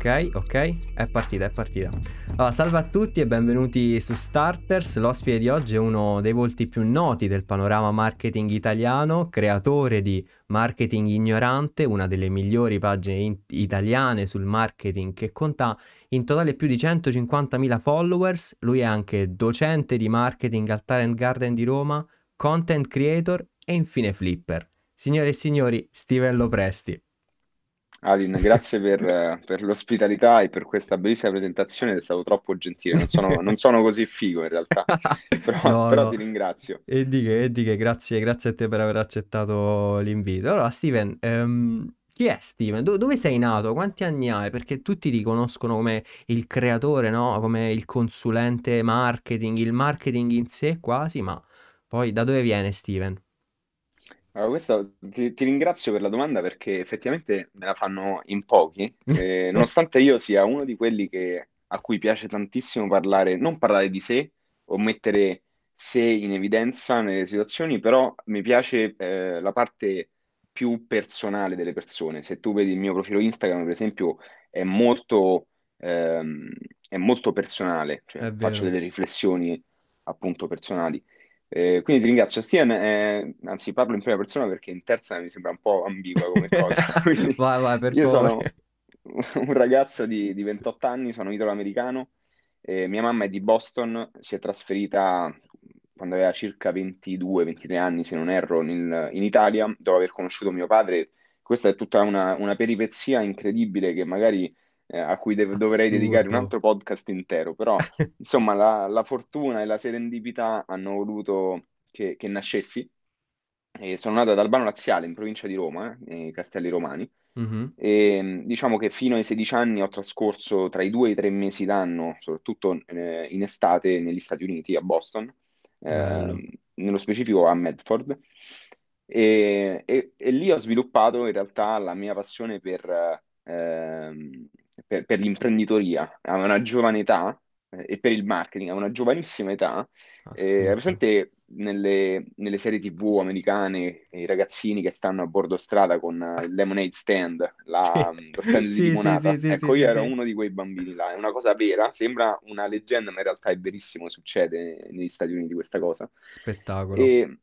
Ok, ok, è partita, è partita. Allora, salve a tutti e benvenuti su Starters. L'ospite di oggi è uno dei volti più noti del panorama marketing italiano, creatore di Marketing Ignorante, una delle migliori pagine in- italiane sul marketing che conta in totale più di 150.000 followers. Lui è anche docente di marketing al Talent Garden di Roma, content creator e infine flipper. Signore e signori, Steven Lopresti. Alin, grazie per, per, l'ospitalità e per questa bellissima presentazione, è stato troppo gentile, non sono, non sono così figo in realtà, però, no, però no. ti ringrazio. E di che, e di che, grazie, grazie a te per aver accettato l'invito. Allora Steven, um, chi è Steven? Do- dove sei nato? Quanti anni hai? Perché tutti ti conoscono come il creatore, no? Come il consulente marketing, il marketing in sé quasi, ma poi da dove viene Steven? Allora, questo, ti, ti ringrazio per la domanda perché effettivamente me la fanno in pochi, eh, nonostante io sia uno di quelli che, a cui piace tantissimo parlare, non parlare di sé o mettere sé in evidenza nelle situazioni, però mi piace eh, la parte più personale delle persone. Se tu vedi il mio profilo Instagram, per esempio, è molto, ehm, è molto personale, cioè faccio delle riflessioni appunto personali. Eh, quindi ti ringrazio, Steven. Eh, anzi, parlo in prima persona perché in terza mi sembra un po' ambigua come cosa. vai, vai, per io sono un ragazzo di, di 28 anni, sono italo-americano. Eh, mia mamma è di Boston, si è trasferita quando aveva circa 22-23 anni, se non erro, in, in, Italia, dopo aver conosciuto mio padre. Questa è tutta una, una peripezia incredibile che magari eh, a cui dev- dovrei dedicare un altro podcast intero, però insomma la, la, fortuna e la serendipità hanno voluto che, che nascessi. E sono nato ad Albano Laziale, in provincia di Roma, eh, nei Castelli Romani, mm-hmm. e diciamo che fino ai 16 anni ho trascorso tra i due e i tre mesi d'anno, soprattutto eh, in estate negli Stati Uniti, a Boston, eh, nello specifico a Medford, e, e, e, lì ho sviluppato in realtà la mia passione per, ehm, per, per l'imprenditoria a una giovane età eh, e per il marketing a una giovanissima età. Eh, presente nelle, nelle, serie TV americane i ragazzini che stanno a bordo strada con uh, il lemonade stand, la, sì. lo stand sì, di limonata. Sì, ecco, io ero uno di quei bambini là. È una cosa vera, sembra una leggenda, ma in realtà è verissimo, succede negli Stati Uniti questa cosa. Spettacolo. E,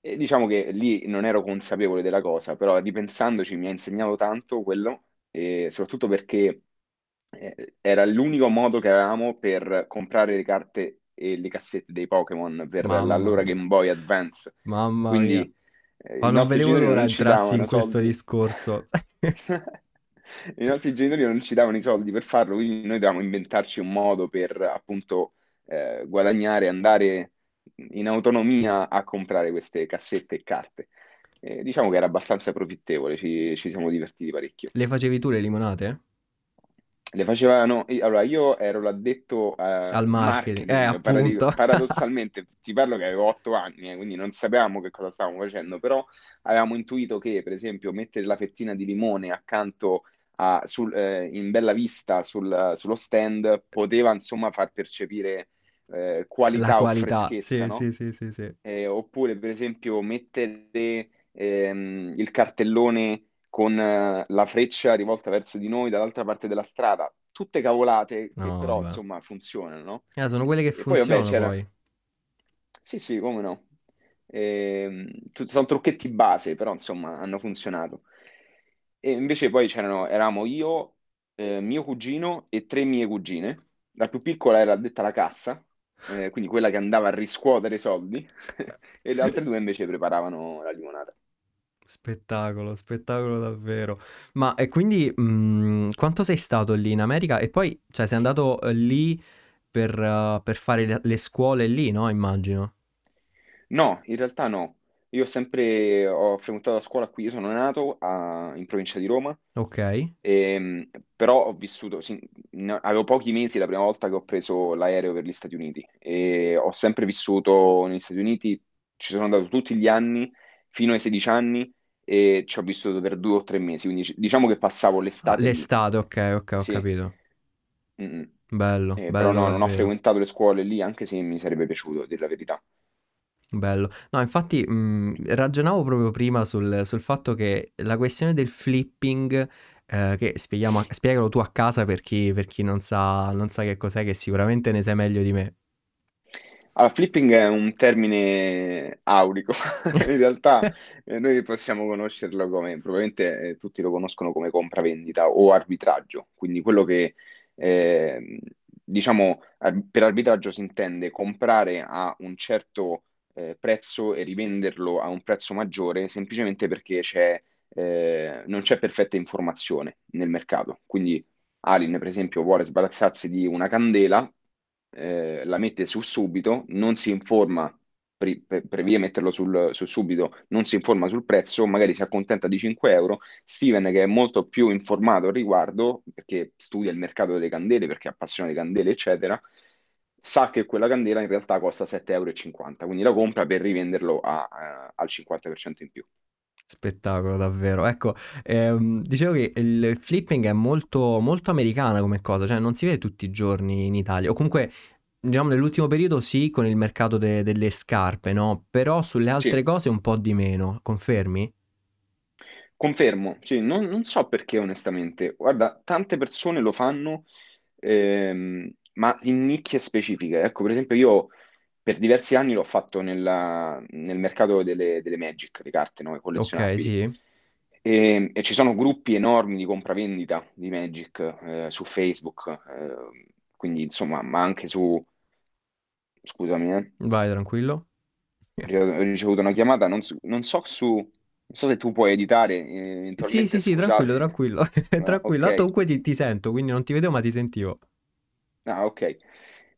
e diciamo che lì non ero consapevole della cosa, però ripensandoci mi ha insegnato tanto quello e soprattutto perché eh, era l'unico modo che avevamo per comprare le carte e le cassette dei Pokémon per Mamma l'allora Game Boy Advance. Mamma Quindi, mia. Eh, Ma non vedevo l'ora entrassi in questo soldi. discorso. I nostri genitori non ci davano i soldi per farlo, quindi noi dovevamo inventarci un modo per appunto eh, guadagnare, andare in autonomia a comprare queste cassette e carte. Eh, diciamo che era abbastanza profittevole, ci, ci siamo divertiti parecchio. Le facevi tu le limonate? Le facevano, allora io ero l'addetto eh, al marketing, marketing eh, paradossalmente ti parlo che avevo otto anni, eh, quindi non sapevamo che cosa stavamo facendo, però avevamo intuito che per esempio mettere la fettina di limone accanto a, sul, eh, in bella vista sul, sullo stand poteva insomma far percepire eh, qualità, la qualità o freschezza, sì, no? sì, sì, sì, sì. Eh, oppure per esempio mettere ehm, il cartellone con eh, la freccia rivolta verso di noi dall'altra parte della strada. Tutte cavolate che però vabbè. insomma funzionano, no? Eh, sono quelle che E poi vabbè funzionano c'era... Sì, sì, come no. Ehm, tu- sono trucchetti base, però insomma hanno funzionato. E invece poi c'erano, eravamo io, eh, mio cugino e tre mie cugine. La più piccola era addetta alla cassa, eh, quindi quella che andava a riscuotere i soldi, e le altre due invece preparavano la limonata. Spettacolo, spettacolo davvero. Ma e quindi mh, mm, quanto sei stato lì in America? E poi, cioè, sei andato eh, lì per, uh, per fare le, le scuole lì, no? Immagino. No, in realtà no. Io ho sempre ho frequentato la scuola qui, io sono nato a- in provincia di Roma, Ok. ehm, però ho vissuto, sì, avevo pochi mesi la prima volta che ho preso l'aereo per gli Stati Uniti e ho sempre vissuto negli Stati Uniti, ci sono andato tutti gli anni fino ai 16 anni e ci ho vissuto per due o tre mesi, quindi diciamo che passavo Ah, l'estate lì. l'estate, ok, ok, ho Sì. capito. Mm. Bello, Eh, però bello no, non ho frequentato le scuole lì, anche se mi sarebbe piaciuto, a dire la verità. Bello. No, infatti, mh, ragionavo proprio prima sul, sul fatto che la questione del flipping, eh, che spieghiamo, spiegalo tu a casa per chi, per chi non sa, non sa che cos'è, che sicuramente ne sai meglio di me. Allora, flipping è un termine aulico, in realtà eh, noi possiamo conoscerlo come, probabilmente eh, tutti lo conoscono come compravendita o arbitraggio, quindi quello che, eh, diciamo, ar- per arbitraggio si intende comprare a un certo eh, prezzo e rivenderlo a un prezzo maggiore semplicemente perché c'è, eh, non c'è perfetta informazione nel mercato. Quindi Alin, per esempio, vuole sbarazzarsi di una candela eh, la mette su subito, non si informa, pre- pre- previa metterlo sul, sul subito, non si informa sul prezzo, magari si accontenta di 5 euro. Steven, che è molto più informato al riguardo, perché studia il mercato delle candele, perché è appassionato di candele, eccetera, sa che quella candela in realtà costa 7,50 euro, quindi la compra per rivenderlo a- a- al 50% in più. Spettacolo, davvero. Ecco, ehm, dicevo che il flipping è molto, molto americana come cosa, cioè non si vede tutti i giorni in Italia, o comunque, diciamo, nell'ultimo periodo sì, con il mercato de- delle scarpe, no? Però sulle altre Sì. cose un po' di meno, confermi? Confermo, sì, non, non so perché onestamente. Guarda, tante persone lo fanno, ehm, ma in nicchie specifiche. Ecco, per esempio, io per diversi anni l'ho fatto nella- nel mercato delle, delle Magic, le carte, no, Ok, collezionabili. sì. E, e ci sono gruppi enormi di compravendita di Magic eh, su Facebook, eh, quindi insomma, ma anche su, scusami, eh, Vai, tranquillo. ho ricevuto una chiamata, non, so non so su, non so se tu puoi editare, eh, sì, sì, sì, tranquillo, tranquillo, Ah, tranquillo. Tanto ok, comunque ti, ti sento, quindi non ti vedevo ma ti sentivo. ah, ok.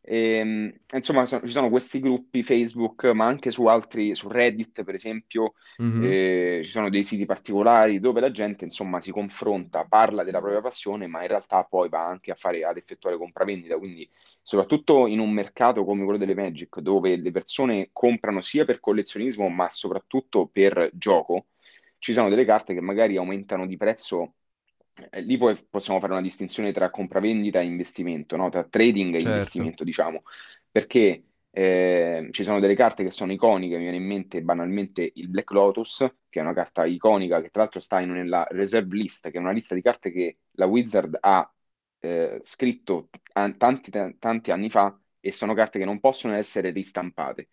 Ehm, insomma, so- ci sono questi gruppi Facebook, ma anche su altri, su Reddit, per esempio, Mhm, eh, ci sono dei siti particolari dove la gente, insomma, si confronta, parla della propria passione, ma in realtà poi va anche a fare, ad effettuare compravendita. Quindi, soprattutto in un mercato come quello delle Magic, dove le persone comprano sia per collezionismo, ma soprattutto per gioco, ci sono delle carte che magari aumentano di prezzo lì poi possiamo fare una distinzione tra compravendita e investimento, no? Tra trading e certo, investimento, diciamo, perché eh, ci sono delle carte che sono iconiche, mi viene in mente banalmente il Black Lotus, che è una carta iconica che tra l'altro sta in nella reserve list, che è una lista di carte che la Wizard ha eh, scritto a- tanti, tanti anni fa e sono carte che non possono essere ristampate.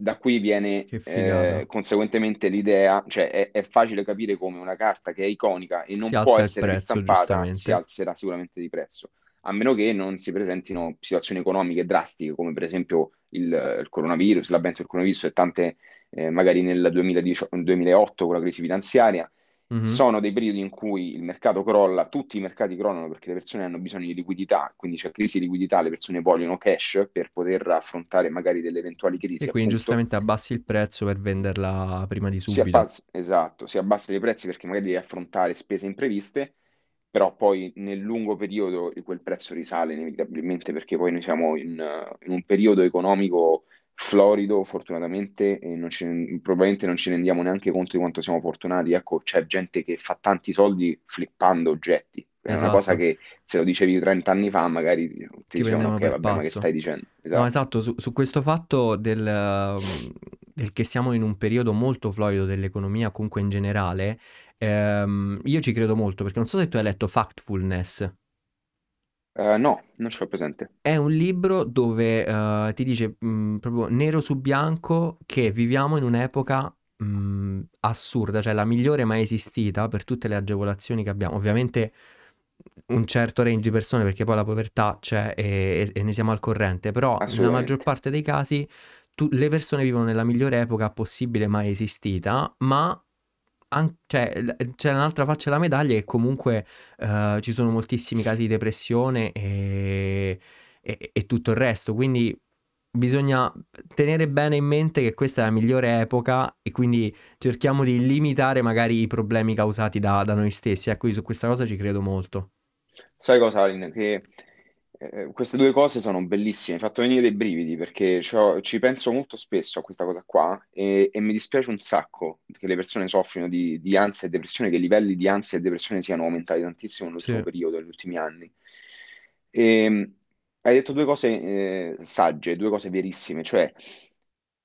Da qui viene eh, conseguentemente l'idea, cioè è, è facile capire come una carta che è iconica e Si non può alza il essere prezzo, ristampata si alzerà sicuramente di prezzo, a meno che non si presentino situazioni economiche drastiche, come per esempio il, il coronavirus, l'avvento del coronavirus e tante, eh, magari nel 2010 2008 con la crisi finanziaria, Mhm. sono dei periodi in cui il mercato crolla, tutti i mercati crollano perché le persone hanno bisogno di liquidità, quindi c'è crisi di liquidità, le persone vogliono cash per poter affrontare magari delle eventuali E crisi, quindi appunto. giustamente abbassi il prezzo per venderla prima di Si subito. abbassa, esatto, si abbassano i prezzi perché magari devi affrontare spese impreviste, però poi nel lungo periodo quel prezzo risale inevitabilmente perché poi noi siamo in, in un periodo economico florido, fortunatamente, e non ci- probabilmente non ci rendiamo neanche conto di quanto siamo fortunati. Ecco, c'è gente che fa tanti soldi flippando oggetti. È una cosa Esatto. che se lo dicevi 30 anni fa, magari ti Ti dicevano, prendevano ok, per vabbè, ma che stai dicendo? No, Esatto. esatto, su, su questo fatto del, del che siamo in un periodo molto florido dell'economia, comunque in generale, ehm, io ci credo molto perché non so se tu hai letto Factfulness. Eh, no, non ce l'ho presente. È un libro dove eh, ti dice mh, proprio nero su bianco che viviamo in un'epoca mh, assurda, cioè la migliore mai esistita per tutte le agevolazioni che abbiamo. Ovviamente un certo range di persone perché poi la povertà c'è e, e- ne siamo al corrente, però nella maggior parte dei casi tu- le persone vivono nella migliore epoca possibile mai esistita, ma an- cioè, c'è un'altra faccia della medaglia che comunque eh, ci sono moltissimi casi di depressione e, e- e tutto il resto, quindi bisogna tenere bene in mente che questa è la migliore epoca e quindi cerchiamo di limitare magari i problemi causati da, da noi stessi. Ecco, io su questa cosa ci credo molto. Sai cosa, Aline? Che Eh, queste due cose sono bellissime, mi hai fatto venire i brividi perché ci penso molto spesso a questa cosa qua e, e mi dispiace un sacco che le persone soffrino di, di ansia e depressione, che i livelli di ansia e depressione siano aumentati tantissimo nell'ultimo Sì, periodo, negli ultimi anni. E, hai detto due cose eh, sagge, due cose verissime, cioè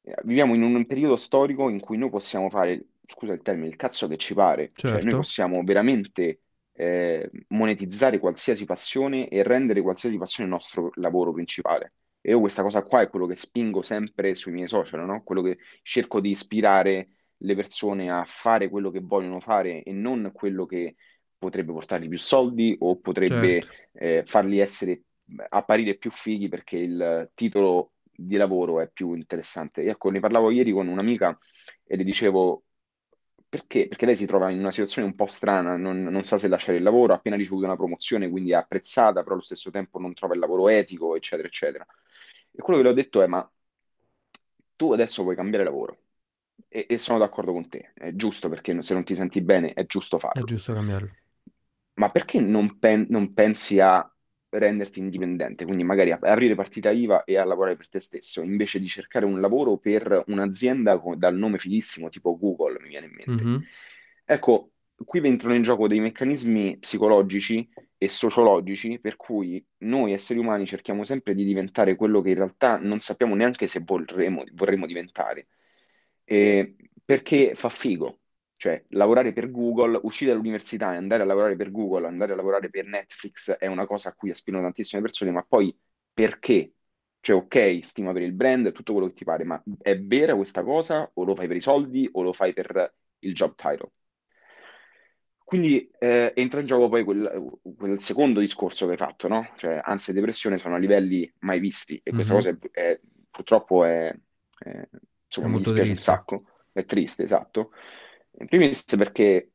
eh, viviamo in un periodo storico in cui noi possiamo fare, scusa il termine, il cazzo che ci pare, cioè noi certo, possiamo veramente eh, monetizzare qualsiasi passione e rendere qualsiasi passione il nostro lavoro principale. E io questa cosa qua è quello che spingo sempre sui miei social, no? Quello che cerco di ispirare le persone a fare quello che vogliono fare e non quello che potrebbe portargli più soldi o potrebbe certo. eh, farli essere, apparire più fighi perché il titolo di lavoro è più interessante. E ecco, ne parlavo ieri con un'amica e le dicevo perché? Perché lei si trova in una situazione un po' strana, non, non sa se lasciare il lavoro, ha appena ricevuto una promozione, quindi è apprezzata, però allo stesso tempo non trova il lavoro etico, eccetera, eccetera. E quello che le ho detto è, ma tu adesso vuoi cambiare lavoro e, e sono d'accordo con te, è giusto perché se non ti senti bene è giusto È farlo. giusto cambiarlo. Ma perché non, pen- non pensi a renderti indipendente, quindi magari a- aprire partita IVA e a lavorare per te stesso, invece di cercare un lavoro per un'azienda co- dal nome fighissimo tipo Google, mi viene in mente. Mhm, Ecco, qui entrano in gioco dei meccanismi psicologici e sociologici per cui noi esseri umani cerchiamo sempre di diventare quello che in realtà non sappiamo neanche se vorremmo, vorremmo diventare, Eh, perché fa figo. Cioè, lavorare per Google, uscire dall'università e andare a lavorare per Google, andare a lavorare per Netflix è una cosa a cui aspirano tantissime persone, ma poi perché? Cioè, ok, stima per il brand, tutto quello che ti pare, ma è vera questa cosa o lo fai per i soldi o lo fai per il job title? Quindi eh, entra in gioco poi quel, quel secondo discorso che hai fatto, no? Cioè, ansia e depressione sono a livelli mai visti e questa mhm. cosa è- è- purtroppo è, è- È insomma, mi molto dispiace un triste. sacco, è triste, esatto. In primis perché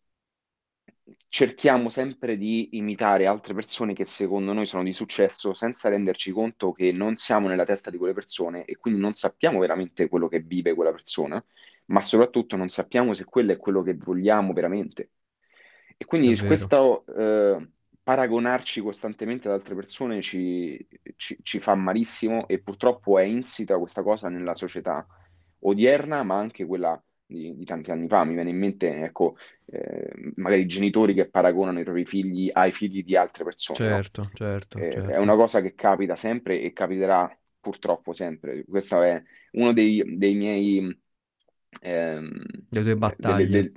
cerchiamo sempre di imitare altre persone che secondo noi sono di successo senza renderci conto che non siamo nella testa di quelle persone e quindi non sappiamo veramente quello che vive quella persona, ma soprattutto non sappiamo se quello è quello che vogliamo veramente. E quindi questo eh, paragonarci costantemente ad altre persone ci, ci- ci fa malissimo e purtroppo è insita questa cosa nella società odierna, ma anche quella di, di tanti anni fa. Mi viene in mente, ecco, eh, magari i genitori che paragonano i propri figli ai figli di altre persone, no? Certo, certo, Eh, è una certo. cosa che capita sempre e capiterà purtroppo sempre. Questo è uno dei, dei miei, ehm, Le tue delle, battaglie. del-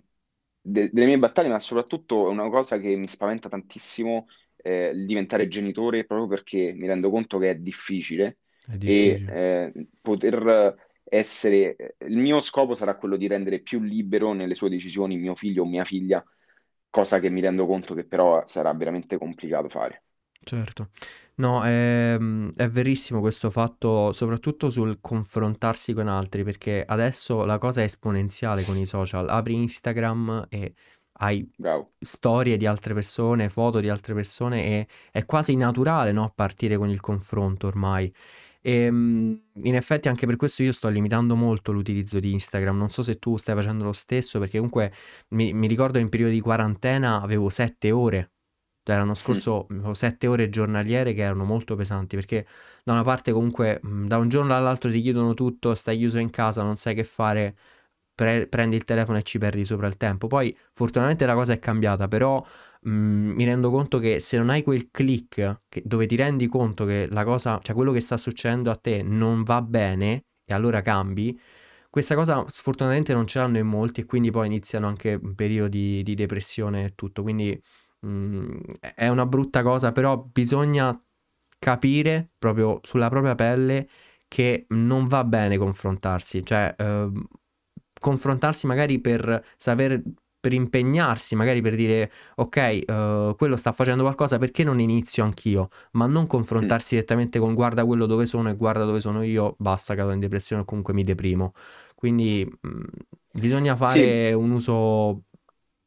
de- delle mie battaglie, ma soprattutto è una cosa che mi spaventa tantissimo, eh, il diventare genitore, proprio perché mi rendo conto che è difficile È e difficile. eh, poter essere, il mio scopo sarà quello di rendere più libero nelle sue decisioni mio figlio o mia figlia, cosa che mi rendo conto che però sarà veramente complicato fare. Certo. No, è, mm, è verissimo questo fatto, soprattutto sul confrontarsi con altri, perché adesso la cosa è esponenziale con i social. Apri Instagram e hai Bravo. storie di altre persone, foto di altre persone e è quasi naturale, no? Partire con il confronto ormai. E mm, in effetti anche per questo io sto limitando molto l'utilizzo di Instagram. Non so se tu stai facendo lo stesso, perché comunque mi, mi ricordo in periodo di quarantena avevo sette ore. L'anno scorso avevo sette ore giornaliere che erano molto pesanti perché da una parte comunque mh, da un giorno all'altro ti chiedono tutto, stai chiuso in casa, non sai che fare, pre- prendi il telefono e ci perdi sopra il tempo. Poi fortunatamente la cosa è cambiata, però mh, mi rendo conto che se non hai quel click che- dove ti rendi conto che la cosa, cioè quello che sta succedendo a te non va bene e allora cambi, questa cosa sfortunatamente non ce l'hanno in molti e quindi poi iniziano anche periodi di depressione e tutto. Quindi mh, è una brutta cosa, però bisogna capire proprio sulla propria pelle che non va bene confrontarsi, cioè ehm, confrontarsi magari per saper, per impegnarsi, magari per dire ok, eh, quello sta facendo qualcosa, perché non inizio anch'io? Ma non Mm. confrontarsi direttamente con guarda quello dove sono e guarda dove sono io, basta, cado in depressione o comunque mi deprimo. Quindi mh, bisogna Sì, fare un uso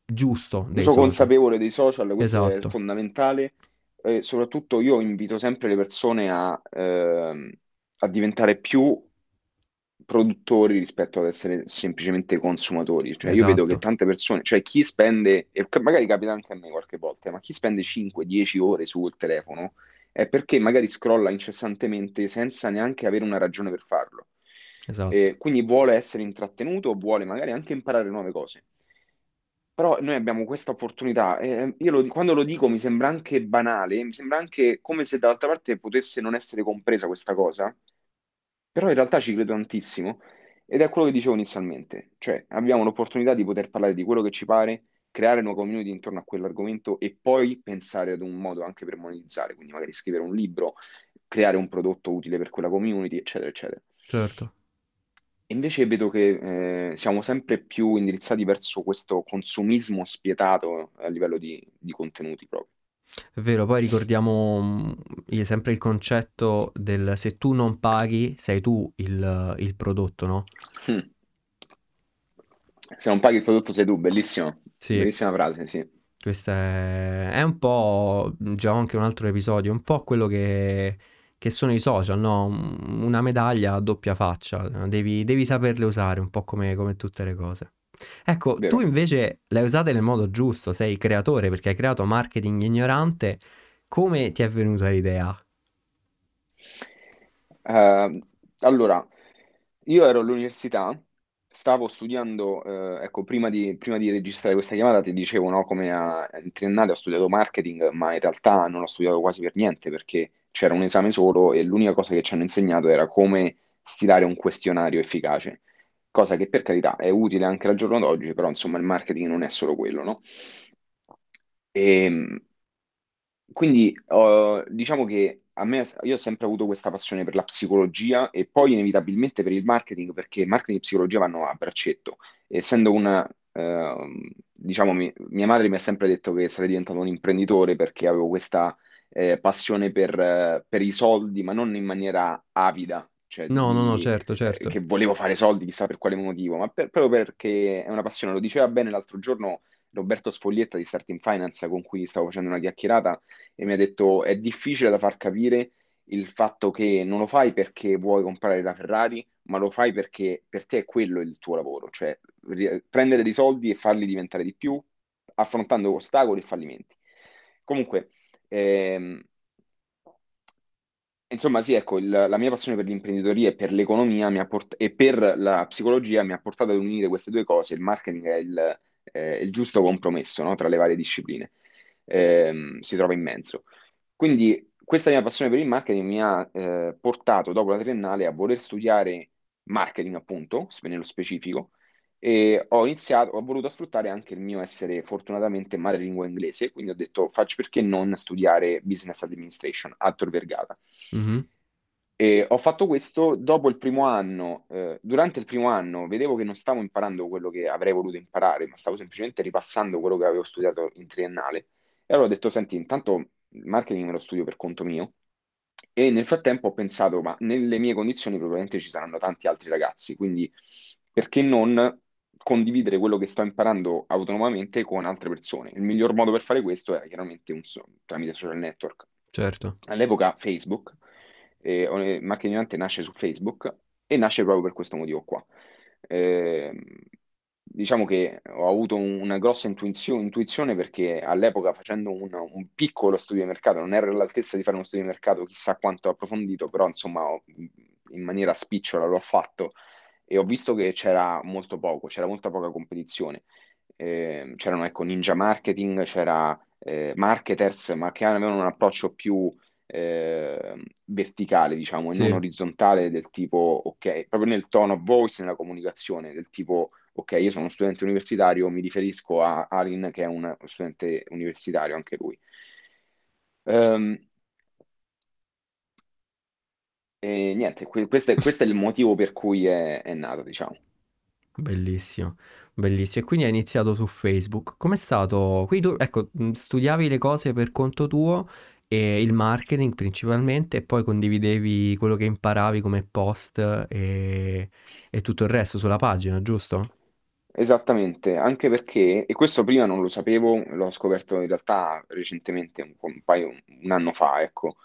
giusto dei uso consapevole dei social, questo è Esatto, fondamentale. Eh, soprattutto io invito sempre le persone a, ehm, a diventare più produttori rispetto ad essere semplicemente consumatori. Cioè, io vedo che esatto. tante persone, cioè chi spende, e magari capita anche a me qualche volta, ma chi spende 5-10 ore sul telefono è perché magari scrolla incessantemente senza neanche avere una ragione per farlo. Esatto. E quindi vuole essere intrattenuto, vuole magari anche imparare nuove cose. Però noi abbiamo questa opportunità. e io lo- quando lo dico mi sembra anche banale, mi sembra anche come se dall'altra parte potesse non essere compresa questa cosa, però in realtà ci credo tantissimo ed è quello che dicevo inizialmente, cioè abbiamo l'opportunità di poter parlare di quello che ci pare, creare una community intorno a quell'argomento e poi pensare ad un modo anche per monetizzare, quindi magari scrivere un libro, creare un prodotto utile per quella community, eccetera, eccetera. Certo. E Invece vedo che eh, siamo sempre più indirizzati verso questo consumismo spietato a livello di, di contenuti proprio. È vero, poi ricordiamo mm, sempre il concetto del se tu non paghi, sei tu il, il prodotto, no? Mm. Se non paghi il prodotto sei tu, bellissimo, Sì, bellissima frase, sì, questo è, è un po', già anche un altro episodio, un po' quello che, che sono i social, no? Una medaglia a doppia faccia, devi, devi saperle usare, un po' come, come tutte le cose. Ecco, tu vero. invece le hai usate nel modo giusto, sei creatore perché hai creato marketing ignorante. Come ti è venuta l'idea? Eh, allora, io ero all'università, stavo studiando, eh, ecco, prima di, prima di registrare questa chiamata ti dicevo, no, come a, in triennale ho studiato marketing, ma in realtà non ho studiato quasi per niente perché c'era un esame solo e l'unica cosa che ci hanno insegnato era come stilare un questionario efficace, cosa che per carità è utile anche al giorno d'oggi, però insomma il marketing non è solo quello, no? E, quindi eh, diciamo che a me, io ho sempre avuto questa passione per la psicologia e poi inevitabilmente per il marketing, perché marketing e psicologia vanno a braccetto. Essendo una, ehm, diciamo, mi- mia madre mi ha sempre detto che sarei diventato un imprenditore perché avevo questa eh, passione per, eh, per i soldi, ma non in maniera avida, cioè No, no, no, di, certo, eh, certo. che volevo fare soldi, chissà per quale motivo, ma per- proprio perché è una passione. Lo diceva bene l'altro giorno Roberto Sfoglietta di Starting Finance, con cui stavo facendo una chiacchierata e mi ha detto è difficile da far capire il fatto che non lo fai perché vuoi comprare la Ferrari, ma lo fai perché per te è quello il tuo lavoro, cioè ri- prendere dei soldi e farli diventare di più, affrontando ostacoli e fallimenti. Comunque, ehm, Insomma, sì, ecco, il- la mia passione per l'imprenditoria e per l'economia mi ha port- e per la psicologia mi ha portato ad unire queste due cose. Il marketing è il, eh, il giusto compromesso, no, tra le varie discipline. Ehm, si trova in mezzo. Quindi questa mia passione per il marketing mi ha eh, portato dopo la triennale a voler studiare marketing, appunto, nello specifico, e ho iniziato, ho voluto sfruttare anche il mio essere fortunatamente madrelingua inglese, quindi ho detto faccio perché non studiare business administration a Tor Vergata. Mhm. E ho fatto questo dopo il primo anno. eh, durante il primo anno vedevo che non stavo imparando quello che avrei voluto imparare, ma stavo semplicemente ripassando quello che avevo studiato in triennale. E allora ho detto, senti, intanto il marketing me lo studio per conto mio. E nel frattempo ho pensato, ma nelle mie condizioni probabilmente ci saranno tanti altri ragazzi, quindi perché non condividere quello che sto imparando autonomamente con altre persone? Il miglior modo per fare questo era chiaramente un tramite social network. Certo. All'epoca Facebook, eh, eh, Marketing nasce su Facebook e nasce proprio per questo motivo qua. Ehm, diciamo che ho avuto un- una grossa intuizio- intuizione perché all'epoca facendo un, un piccolo studio di mercato, non ero all'altezza di fare uno studio di mercato chissà quanto approfondito, però insomma ho- in maniera spicciola l'ho fatto e ho visto che c'era molto poco, c'era molta poca competizione. Eh, c'erano ecco, Ninja Marketing, c'era eh, marketers, ma che avevano un approccio più eh, verticale, diciamo, e non Sì, orizzontale del tipo, ok, proprio nel tone of voice, nella comunicazione, del tipo, ok, io sono uno studente universitario, mi riferisco a Alin che è un studente universitario, anche lui. Ehm, e niente, que- questo è, questo è il motivo per cui è, è nato, diciamo. bellissimo, bellissimo. E quindi hai iniziato su Facebook. Com'è stato? Qui tu, ecco, studiavi le cose per conto tuo e il marketing principalmente e poi condividevi quello che imparavi come post e, e tutto il resto sulla pagina, giusto? Esattamente, anche perché, e questo prima non lo sapevo, l'ho scoperto in realtà recentemente, un, un paio, un anno fa, ecco.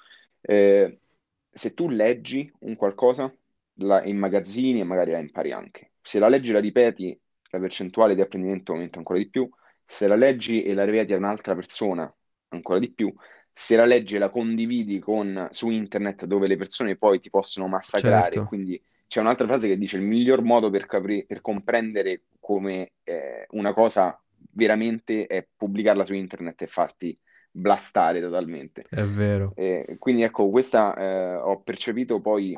Eh, se tu leggi un qualcosa la immagazzini e magari la impari anche. Se la leggi e la ripeti, la percentuale di apprendimento aumenta ancora di più. Se la leggi e la ripeti a un'altra persona, ancora di più. se la leggi e la condividi con, su internet dove le persone poi ti possono massacrare, Certo, quindi c'è un'altra frase che dice il miglior modo per, capri- per comprendere come eh, una cosa veramente è pubblicarla su internet e farti blastare totalmente. è vero. Eh, quindi ecco, questa eh, ho percepito poi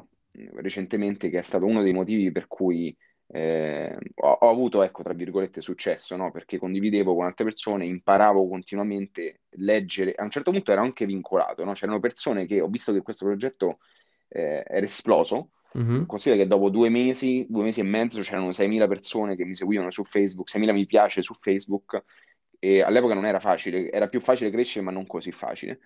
recentemente che è stato uno dei motivi per cui eh, ho, ho avuto, ecco, tra virgolette, successo, no? Perché condividevo con altre persone, imparavo continuamente a leggere. A un certo punto ero anche vincolato, no? C'erano persone che ho visto che questo progetto eh, era esploso. Mhm. Considera che dopo due mesi, due mesi e mezzo, c'erano 6.000 persone che mi seguivano su Facebook, 6.000 mi piace su Facebook, e all'epoca non era facile, era più facile crescere, ma non così facile.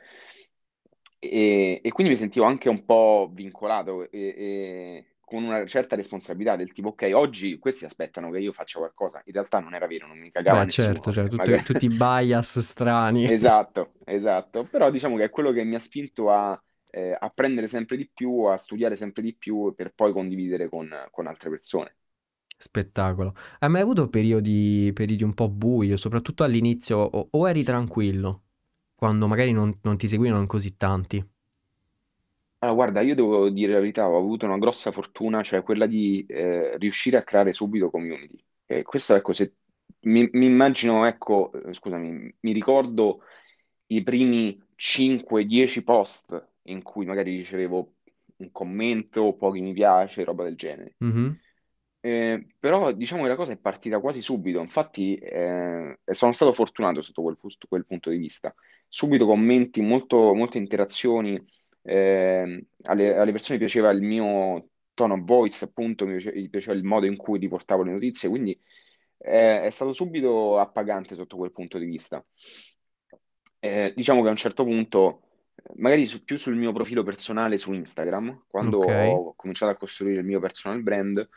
E, e quindi mi sentivo anche un po' vincolato e, e con una certa responsabilità del tipo, ok, oggi questi aspettano che io faccia qualcosa. In realtà non era vero, non mi cagava Beh, certo, nessuno. cioè, cioè, magari- tutti i bias strani. Esatto, esatto. Però diciamo che è quello che mi ha spinto a, eh, a prendere sempre di più, a studiare sempre di più per poi condividere con, con altre persone. Spettacolo. Hai mai avuto periodi, periodi un po' bui, soprattutto all'inizio, o, o eri tranquillo, quando magari non, non ti seguivano così tanti? Allora, guarda, io devo dire la verità, ho avuto una grossa fortuna, cioè quella di eh, riuscire a creare subito community. E questo, ecco, se mi, mi immagino, ecco, eh, scusami, mi ricordo i primi 5-10 post in cui magari ricevevo un commento, pochi mi piace, roba del genere. Mhm, Eh, però diciamo che la cosa è partita quasi subito, infatti eh, sono stato fortunato sotto quel, quel punto di vista. Subito commenti, molto- molte interazioni, eh, alle, alle persone piaceva il mio tone of voice, appunto, mi piace- gli piaceva il modo in cui riportavo le notizie, quindi eh, è stato subito appagante sotto quel punto di vista. Eh, diciamo che a un certo punto, magari su- più sul mio profilo personale su Instagram, quando Ok, ho cominciato a costruire il mio personal brand,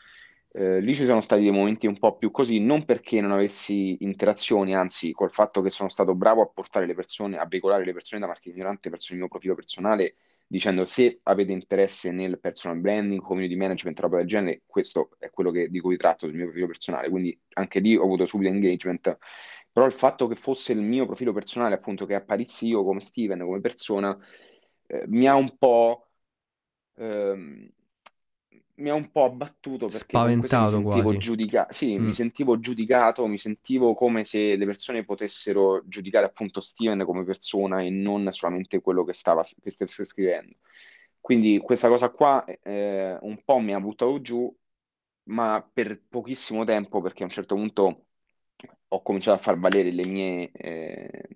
eh, lì ci sono stati dei momenti un po' più così, non perché non avessi interazioni, anzi, col fatto che sono stato bravo a portare le persone, a veicolare le persone da marketing ignorante verso il mio profilo personale, dicendo se avete interesse nel personal branding, community management, roba del genere, questo è quello che- di cui tratto sul mio profilo personale, quindi anche lì ho avuto subito engagement, però il fatto che fosse il mio profilo personale, appunto, che apparissi io come Steven, come persona, eh, mi ha un po' ehm, mi ha un po' abbattuto perché sì, mi spaventato sentivo quasi. giudicato, sì, Mm, mi sentivo giudicato, mi sentivo come se le persone potessero giudicare appunto Steven come persona e non solamente quello che stava, che stesse scrivendo. Quindi questa cosa qua eh, un po' mi ha buttato giù, ma per pochissimo tempo, perché a un certo punto ho cominciato a far valere le mie, eh,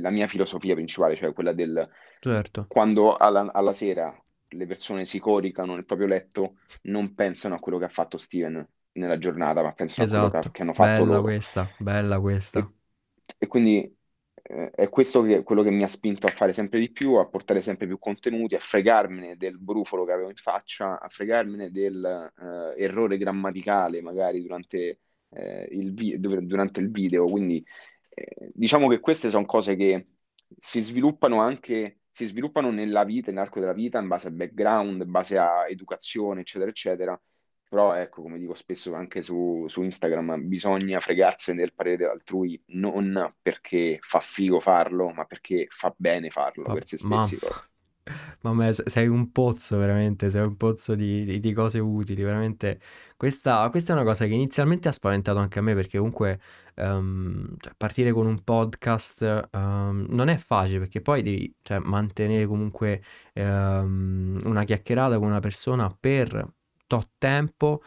la mia filosofia principale, cioè quella del certo, quando alla, alla sera le persone si coricano nel proprio letto, non pensano a quello che ha fatto Steven nella giornata, ma pensano a quello che, esatto. che hanno fatto Bella loro. questa, bella questa. E, e quindi eh, è questo che, quello che mi ha spinto a fare sempre di più, a portare sempre più contenuti, a fregarmene del brufolo che avevo in faccia, a fregarmene del eh, grammaticale magari durante, eh, il vi- durante il video. Quindi eh, diciamo che queste sono cose che si sviluppano anche, si sviluppano nella vita, nell'arco della vita, in base al background, in base a educazione, eccetera, eccetera. Però ecco, come dico spesso anche su, su Instagram, bisogna fregarsene del parere altrui non perché fa figo farlo, ma perché fa bene farlo Ma, per se ma, stessi proprio. Mamma, se- sei un pozzo veramente, sei un pozzo di, di- di cose utili, veramente. Questa, questa è una cosa che inizialmente ha spaventato anche a me perché comunque ehm, cioè, partire con un podcast ehm, non è facile perché poi devi cioè, mantenere comunque ehm, una chiacchierata con una persona per tot tempo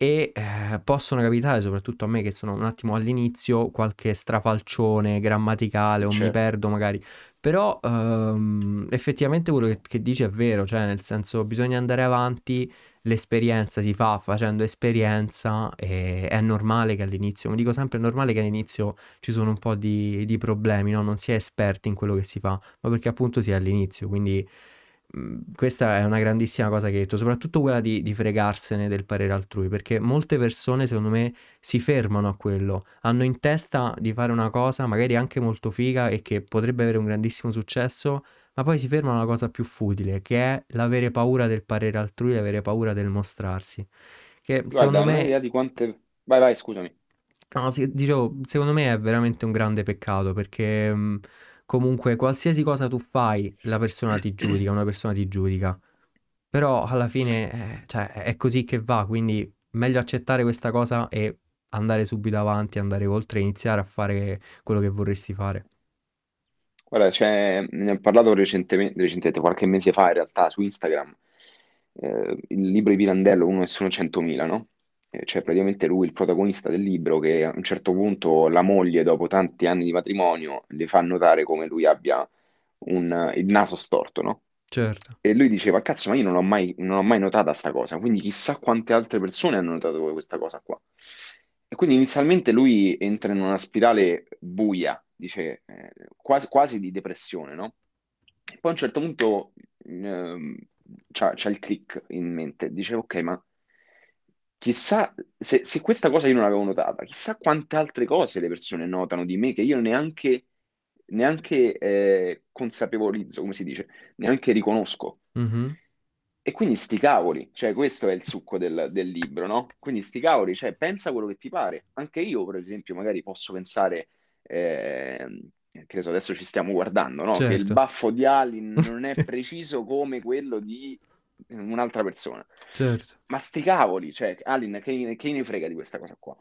e eh, possono capitare, soprattutto a me che sono un attimo all'inizio, qualche strafalcione grammaticale o mi Certo, perdo magari. Però ehm, effettivamente quello che, che dice è vero, cioè nel senso bisogna andare avanti, l'esperienza si fa facendo esperienza e è normale che all'inizio, mi dico sempre, è normale che all'inizio ci sono un po' di, di problemi, no? Non si è esperti in quello che si fa, ma perché appunto si è all'inizio, quindi questa è una grandissima cosa che hai detto, soprattutto quella di, di fregarsene del parere altrui, perché molte persone secondo me si fermano a quello, hanno in testa di fare una cosa magari anche molto figa e che potrebbe avere un grandissimo successo, ma poi si fermano alla cosa più futile, che è l'avere paura del parere altrui, l'avere paura del mostrarsi. Che guarda, secondo me idea di quante... Vai, vai, scusami. No, sì, dicevo, secondo me è veramente un grande peccato perché mh, comunque qualsiasi cosa tu fai, la persona ti giudica, una persona ti giudica. Però alla fine, eh, cioè, è così che va, quindi meglio accettare questa cosa e andare subito avanti, andare oltre e iniziare a fare quello che vorresti fare. Guarda, c'è- ne ho parlato recentemente, recentemente, qualche mese fa in realtà su Instagram, eh, il libro di Pirandello, Uno Nessuno 100.000, no? Eh, C'è praticamente lui, il protagonista del libro, che a un certo punto la moglie, dopo tanti anni di matrimonio, le fa notare come lui abbia un- il naso storto, no? Certo. E lui diceva, cazzo, ma io non l'ho mai, non ho mai notata sta cosa, quindi chissà quante altre persone hanno notato questa cosa qua. E quindi inizialmente lui entra in una spirale buia, dice, eh, quasi, quasi di depressione, no? Poi a un certo punto ehm, c'ha, c'ha il click in mente, dice, ok, ma chissà se, se questa cosa io non l'avevo notata, chissà quante altre cose le persone notano di me che io neanche, neanche eh, consapevolizzo, come si dice, neanche riconosco. Mhm. E quindi sti cavoli, cioè questo è il succo del, del libro, no? Quindi sti cavoli, cioè pensa quello che ti pare. Anche io, per esempio, magari posso pensare, ehm, che ne so, adesso ci stiamo guardando, no? Che il Certo. baffo di Alin non è preciso come quello di un'altra persona. Certo. Ma sti cavoli, cioè, Alin, che, che ne frega di questa cosa qua?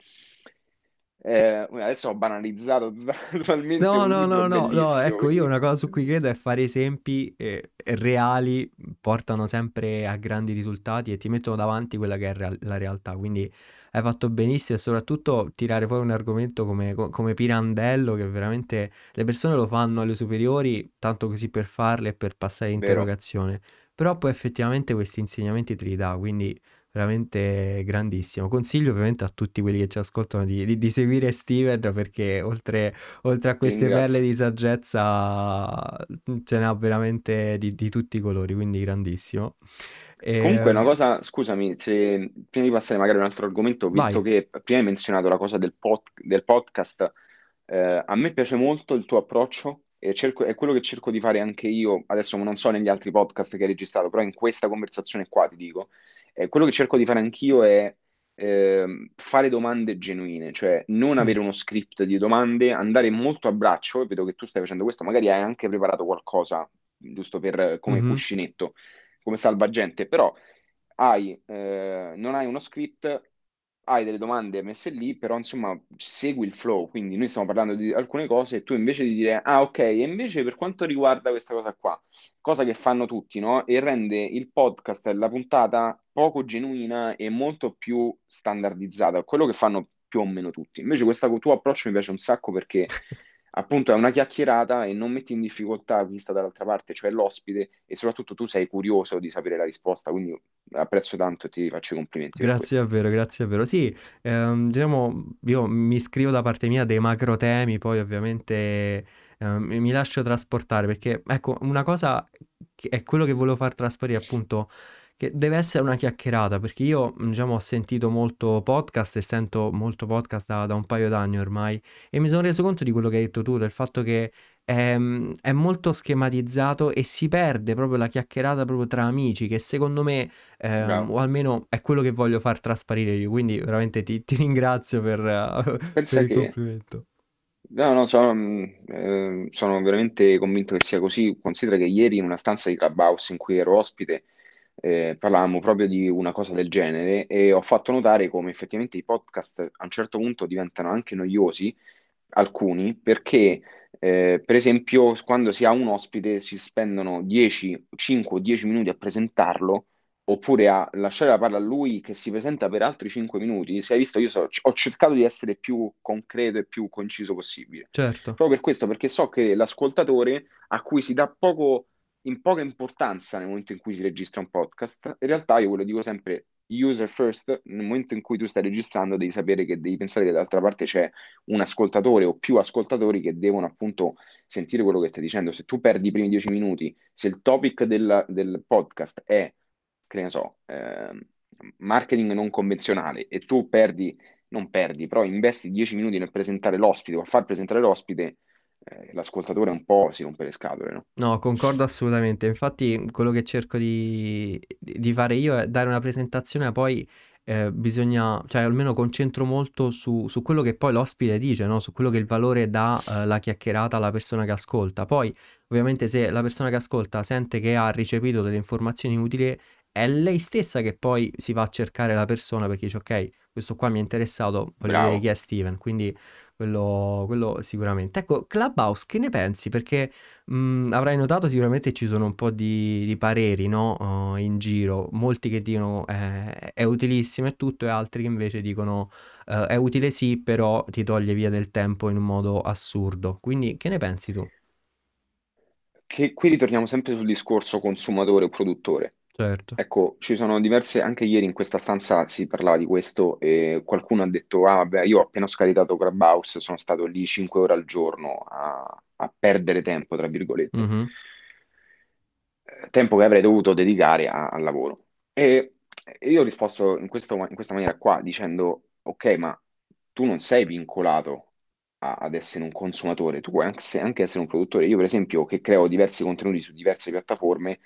Eh, adesso ho banalizzato totalmente No, no, no, no, no, ecco, io una cosa su cui credo è fare esempi eh, reali, portano sempre a grandi risultati e ti mettono davanti quella che è real- la realtà, quindi hai fatto benissimo e soprattutto tirare fuori un argomento come, co- come Pirandello, che veramente le persone lo fanno alle superiori, tanto così per farle e per passare Vero. l'interrogazione, però poi effettivamente questi insegnamenti te li dà, quindi veramente grandissimo. Consiglio ovviamente a tutti quelli che ci ascoltano di, di- di seguire Steven perché oltre, oltre a queste perle di saggezza ce ne ha veramente di, di tutti i colori, quindi grandissimo. Comunque, una Ehm, cosa, scusami, se, prima di passare magari a un altro argomento, visto vai. che prima hai menzionato la cosa del, pod- del podcast, eh, a me piace molto il tuo approccio e cerco- è quello che cerco di fare anche io, adesso non so negli altri podcast che hai registrato, però in questa conversazione qua ti dico, eh, quello che cerco di fare anch'io è ehm, fare domande genuine, cioè non Sì. avere uno script di domande, andare molto a braccio, e vedo che tu stai facendo questo, magari hai anche preparato qualcosa, giusto per, come Mhm. cuscinetto come salvagente, però hai, eh, non hai uno script, hai delle domande messe lì, però insomma segui il flow, quindi noi stiamo parlando di alcune cose e tu invece di dire, ah ok, e invece per quanto riguarda questa cosa qua, cosa che fanno tutti, no? E rende il podcast e la puntata poco genuina e molto più standardizzata, quello che fanno più o meno tutti. Invece questo tuo approccio mi piace un sacco perché appunto è una chiacchierata e non metti in difficoltà chi sta dall'altra parte, cioè l'ospite, e soprattutto tu sei curioso di sapere la risposta, quindi apprezzo tanto e ti faccio i complimenti Grazie davvero, grazie davvero. Sì, ehm, diciamo, io mi iscrivo da parte mia dei macro temi, poi ovviamente ehm, mi mi lascio trasportare perché, ecco, una cosa che è quello che volevo far trasparire appunto, che deve essere una chiacchierata, perché io, diciamo, ho sentito molto podcast e sento molto podcast da, da un paio d'anni ormai e mi sono reso conto di quello che hai detto tu, del fatto che ehm, è molto schematizzato e si perde proprio la chiacchierata proprio tra amici, che secondo me Bravo. o almeno è quello che voglio far trasparire io, quindi veramente ti, ti ringrazio per, eh, per il che complimento. No, no, sono, mm, eh, sono veramente convinto che sia così. Considera che ieri in una stanza di Clubhouse in cui ero ospite, eh, parlavamo proprio di una cosa del genere e ho fatto notare come effettivamente i podcast a un certo punto diventano anche noiosi, alcuni, perché eh, per esempio quando si ha un ospite si spendono 10, 5 o 10 minuti a presentarlo oppure a lasciare la palla a lui che si presenta per altri 5 minuti. Se hai visto, io so- ho cercato di essere più concreto e più conciso possibile. Certo, Proprio per questo, perché so che l'ascoltatore a cui si dà poco, in poca importanza nel momento in cui si registra un podcast, in realtà io ve lo dico sempre, user first, nel momento in cui tu stai registrando devi sapere che devi pensare che dall'altra parte c'è un ascoltatore o più ascoltatori che devono appunto sentire quello che stai dicendo. Se tu perdi i primi dieci minuti, se il topic del, del podcast è che ne so, ehm, marketing non convenzionale e tu perdi, non perdi, però investi 10 minuti nel presentare l'ospite o a far presentare l'ospite, eh, l'ascoltatore un po' si rompe le scatole, no? no, concordo assolutamente. Infatti, quello che cerco di, di fare io è dare una presentazione poi eh, bisogna, cioè almeno concentro molto su, su quello che poi l'ospite dice, no? Su quello che il valore dà eh, la chiacchierata alla persona che ascolta. Poi, ovviamente, se la persona che ascolta sente che ha ricepito delle informazioni utili, è lei stessa che poi si va a cercare la persona perché dice ok, questo qua mi è interessato, voglio vedere Bravo. chi è Steven, quindi quello, quello sicuramente. Ecco, Clubhouse, che ne pensi? Perché mh, avrai notato sicuramente ci sono un po' di, di pareri, no? Uh, in giro, molti che dicono eh, è utilissimo e tutto e altri che invece dicono eh, è utile sì, però ti toglie via del tempo in un modo assurdo. Quindi che ne pensi tu? Che qui ritorniamo sempre sul discorso consumatore o produttore. Certo. Ecco, ci sono diverse, anche ieri in questa stanza si parlava di questo e qualcuno ha detto, ah vabbè, io ho appena scaricato Clubhouse, sono stato lì 5 ore al giorno a, a perdere tempo, tra virgolette, Mhm, Eh, tempo che avrei dovuto dedicare a- al lavoro. E io ho risposto in questo- in questa maniera qua, dicendo, ok, ma tu non sei vincolato a- ad essere un consumatore, tu puoi anche, anche essere un produttore. Io, per esempio, che creo diversi contenuti su diverse piattaforme,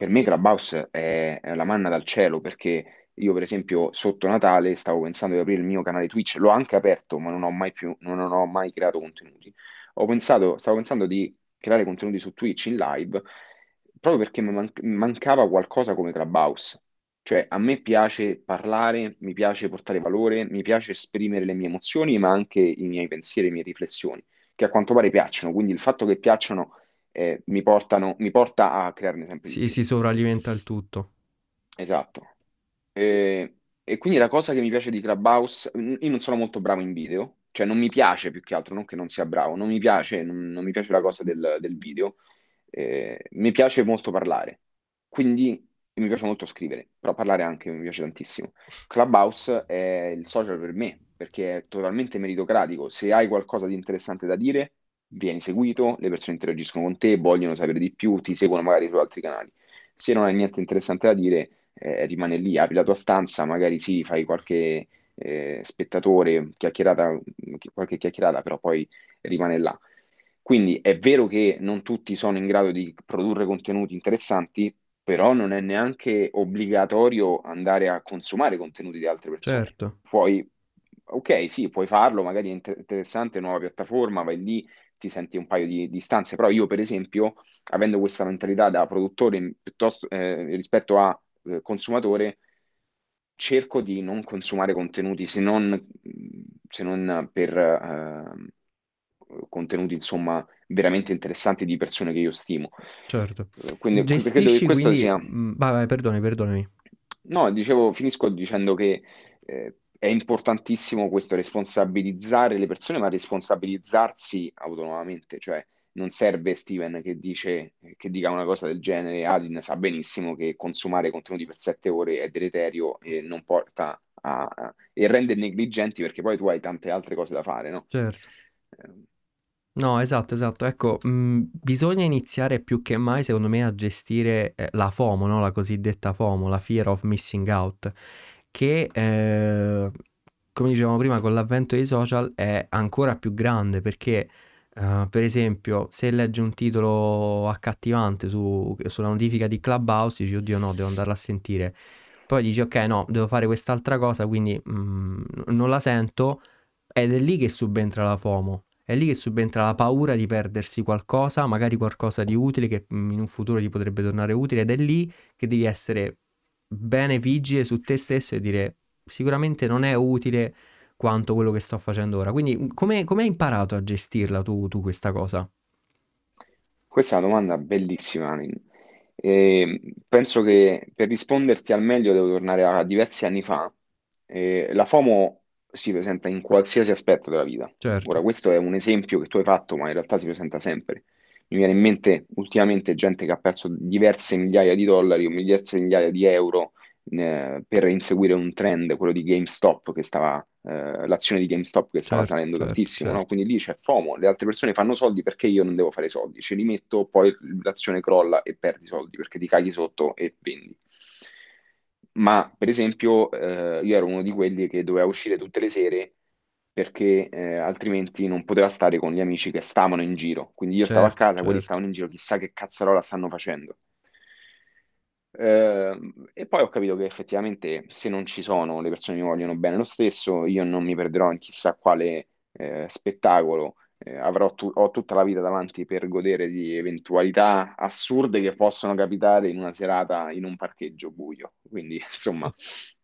per me Clubhouse è, è la manna dal cielo perché io, per esempio, sotto Natale stavo pensando di aprire il mio canale Twitch, l'ho anche aperto, ma non ho mai più, non ho mai creato contenuti. Pensato, stavo pensando di creare contenuti su Twitch in live proprio perché mi man- mancava qualcosa come Clubhouse. Cioè, a me piace parlare, mi piace portare valore, mi piace esprimere le mie emozioni, ma anche i miei pensieri, le mie riflessioni, che a quanto pare piacciono. Quindi il fatto che piacciono eh, mi portano, mi porta a crearne sempre di Si, più. si sovralimenta il tutto. Esatto. E, e quindi la cosa che mi piace di Clubhouse, io non sono molto bravo in video, cioè non mi piace più che altro, non che non sia bravo, non mi piace, non, non mi piace la cosa del, del video, Eh, mi piace molto parlare, quindi mi piace molto scrivere, però parlare anche mi piace tantissimo. Clubhouse è il social per me, perché è totalmente meritocratico, se hai qualcosa di interessante da dire, vieni seguito, le persone interagiscono con te, vogliono sapere di più, ti seguono magari su altri canali. Se non hai niente interessante da dire eh, rimane lì, apri la tua stanza, magari sì, fai qualche eh, spettatore, chiacchierata, qualche chiacchierata, però poi rimane là. Quindi è vero che non tutti sono in grado di produrre contenuti interessanti, però non è neanche obbligatorio andare a consumare contenuti di altre persone. Certo, Puoi, ok, sì, puoi farlo, magari è inter- interessante, nuova piattaforma, vai lì, ti senti un paio di, di stanze, però io per esempio, avendo questa mentalità da produttore piuttosto eh, rispetto a eh, consumatore, cerco di non consumare contenuti se non, se non per eh, contenuti, insomma, veramente interessanti di persone che io stimo. certo. Eh, Quindi qui- credo che Gestisci questo quindi... sia mm, Vai, vai, perdoni, perdonami. No, dicevo, finisco dicendo che eh, è importantissimo questo responsabilizzare le persone, ma responsabilizzarsi autonomamente, cioè non serve Steven che dice, che dica una cosa del genere, Adin sa benissimo che consumare contenuti per sette ore è deleterio e non porta a, a- e rende negligenti perché poi tu hai tante altre cose da fare, no? Certo. Eh, No, esatto, esatto. Ecco, mh, bisogna iniziare più che mai, secondo me, a gestire eh, la FOMO, no? La cosiddetta FOMO, la fear of missing out, che, eh, come dicevamo prima, con l'avvento dei social è ancora più grande perché, eh, per esempio, se leggi un titolo accattivante su- sulla notifica di Clubhouse, dici, oddio no, devo andarla a sentire. Poi dici, ok, no, devo fare quest'altra cosa, quindi mh, non la sento, ed è lì che subentra la FOMO. È lì che subentra la paura di perdersi qualcosa, magari qualcosa di utile che mm, in un futuro ti potrebbe tornare utile, ed è lì che devi essere bene vigile su te stesso e dire sicuramente non è utile quanto quello che sto facendo ora. Quindi mm, come, hai imparato a gestirla tu, tu questa cosa? Questa è una domanda bellissima. E penso che per risponderti al meglio devo tornare a diversi anni fa. Eh, la FOMO si presenta in qualsiasi aspetto della vita. Certo, Ora, questo è un esempio che tu hai fatto, ma in realtà si presenta sempre. Mi viene in mente ultimamente gente che ha perso diverse migliaia di dollari o diverse migliaia di euro eh, per inseguire un trend, quello di GameStop, che stava, eh, l'azione di GameStop che stava certo, salendo certo, tantissimo, no? certo, Quindi lì c'è FOMO, le altre persone fanno soldi perché io non devo fare soldi, ce li metto, poi l'azione crolla e perdi soldi perché ti caghi sotto e vendi. Ma per esempio, eh, io ero uno di quelli che doveva uscire tutte le sere perché eh, altrimenti non poteva stare con gli amici che stavano in giro. Quindi io stavo a certo, casa, quelli certo. stavano in giro, chissà che cazzarola stanno facendo. Eh, e poi ho capito che effettivamente se non ci sono le persone mi vogliono bene lo stesso, io non mi perderò in chissà quale eh, spettacolo, eh, avrò tu- ho tutta la vita davanti per godere di eventualità assurde che possono capitare in una serata in un parcheggio buio. Quindi, insomma,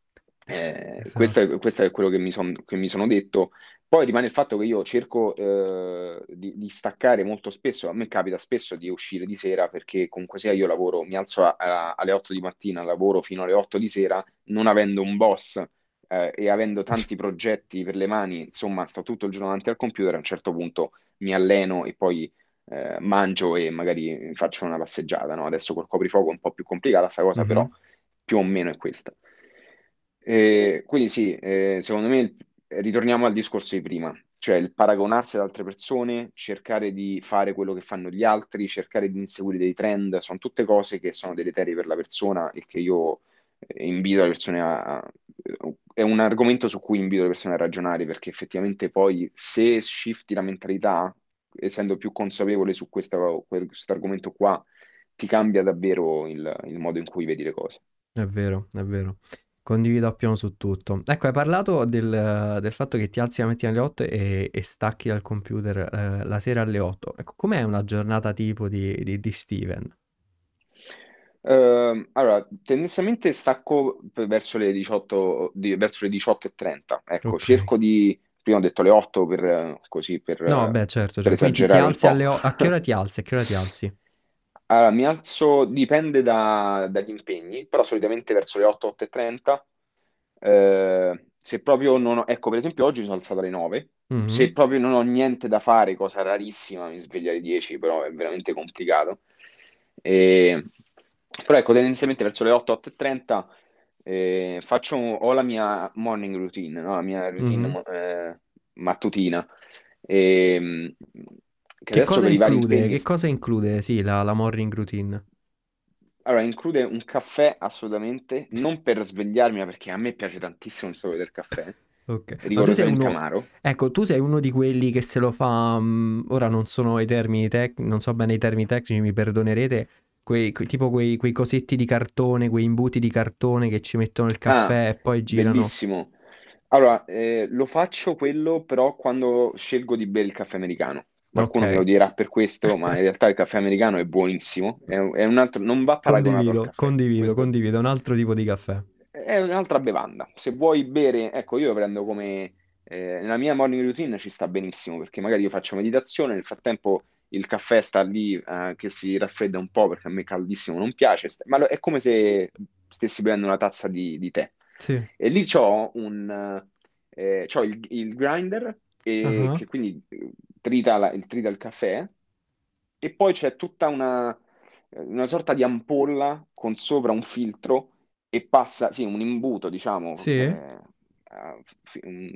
eh, questo Esatto. è, questo è quello che mi, son- che mi sono detto. Poi rimane il fatto che io cerco eh, di, di staccare molto spesso, a me capita spesso di uscire di sera perché comunque sia io lavoro, mi alzo a- a- alle 8 di mattina, lavoro fino alle 8 di sera, non avendo un boss eh, e avendo tanti progetti per le mani, insomma, sto tutto il giorno davanti al computer, a un certo punto mi alleno e poi eh, mangio e magari faccio una passeggiata, no? Adesso col coprifuoco è un po' più complicata sta cosa, però Mhm. più o meno è questa. Eh, quindi sì, eh, secondo me ritorniamo al discorso di prima, cioè il paragonarsi ad altre persone, cercare di fare quello che fanno gli altri, cercare di inseguire dei trend, sono tutte cose che sono deleterie per la persona e che io eh, invito le persone a... È un argomento su cui invito le persone a ragionare perché effettivamente poi se shifti la mentalità, essendo più consapevole su questo, questo argomento qua, ti cambia davvero il il modo in cui vedi le cose. È vero, è vero. Condivido appieno su tutto. Ecco, hai parlato del, del fatto che ti alzi la mattina alle 8 e, e stacchi dal computer eh, la sera alle 8. Ecco, com'è una giornata tipo di, di- di Steven? Ehm, allora, tendenzialmente stacco verso le 18, di- verso le 18.30. Ecco, Ok. cerco di, prima ho detto le 8 per, così, per, No, eh, beh, certo, per cioè, ti, alzi alle 8. A che ora ti alzi? A che ora ti alzi? Allora, mi alzo, dipende da- dagli impegni, però solitamente verso le 8, 8.30. Eh, se proprio non ho, ecco, per esempio oggi mi sono alzato alle 9. Se Mhm. proprio non ho niente da fare, cosa rarissima, mi sveglio alle 10, però è veramente complicato. E- però ecco, tendenzialmente verso le 8, 8.30 eh, faccio, ho la mia morning routine, no? La mia routine Mhm. mo- eh, mattutina, e, che Che cosa include? Che cosa include, sì, la, la morning routine? Allora, include un caffè assolutamente, non per svegliarmi, ma perché a me piace tantissimo il sapore del caffè, Ok. Ma tu sei uno, amaro. ecco, tu sei uno di quelli che se lo fa, mm, ora non sono i termini tec, non so bene i termini tecnici, mi perdonerete, quei, quei- tipo quei, quei cosetti di cartone, quei imbuti di cartone che ci mettono il Ah, caffè e poi girano. bellissimo. Allora, eh, lo faccio quello però quando scelgo di bere il caffè americano. Qualcuno me lo dirà per questo, ma in realtà il caffè americano è buonissimo, è, un è un altro, non va paragonato al Condivido, caffè. condivido, Questo condivido, è un altro tipo di caffè. È un'altra bevanda. Se vuoi bere, ecco, io lo prendo come... eh, nella mia morning routine ci sta benissimo, perché magari io faccio meditazione, nel frattempo il caffè sta lì eh, che si raffredda un po', perché a me caldissimo non piace, st- ma lo- è come se stessi bevendo una tazza di, di tè. Sì. E lì c'ho un... eh, c'ho il, il grinder, eh, Ah, che quindi trita, il, trita il caffè, e poi c'è tutta una, una sorta di ampolla con sopra un filtro e passa, sì, un imbuto, diciamo, Sì? eh,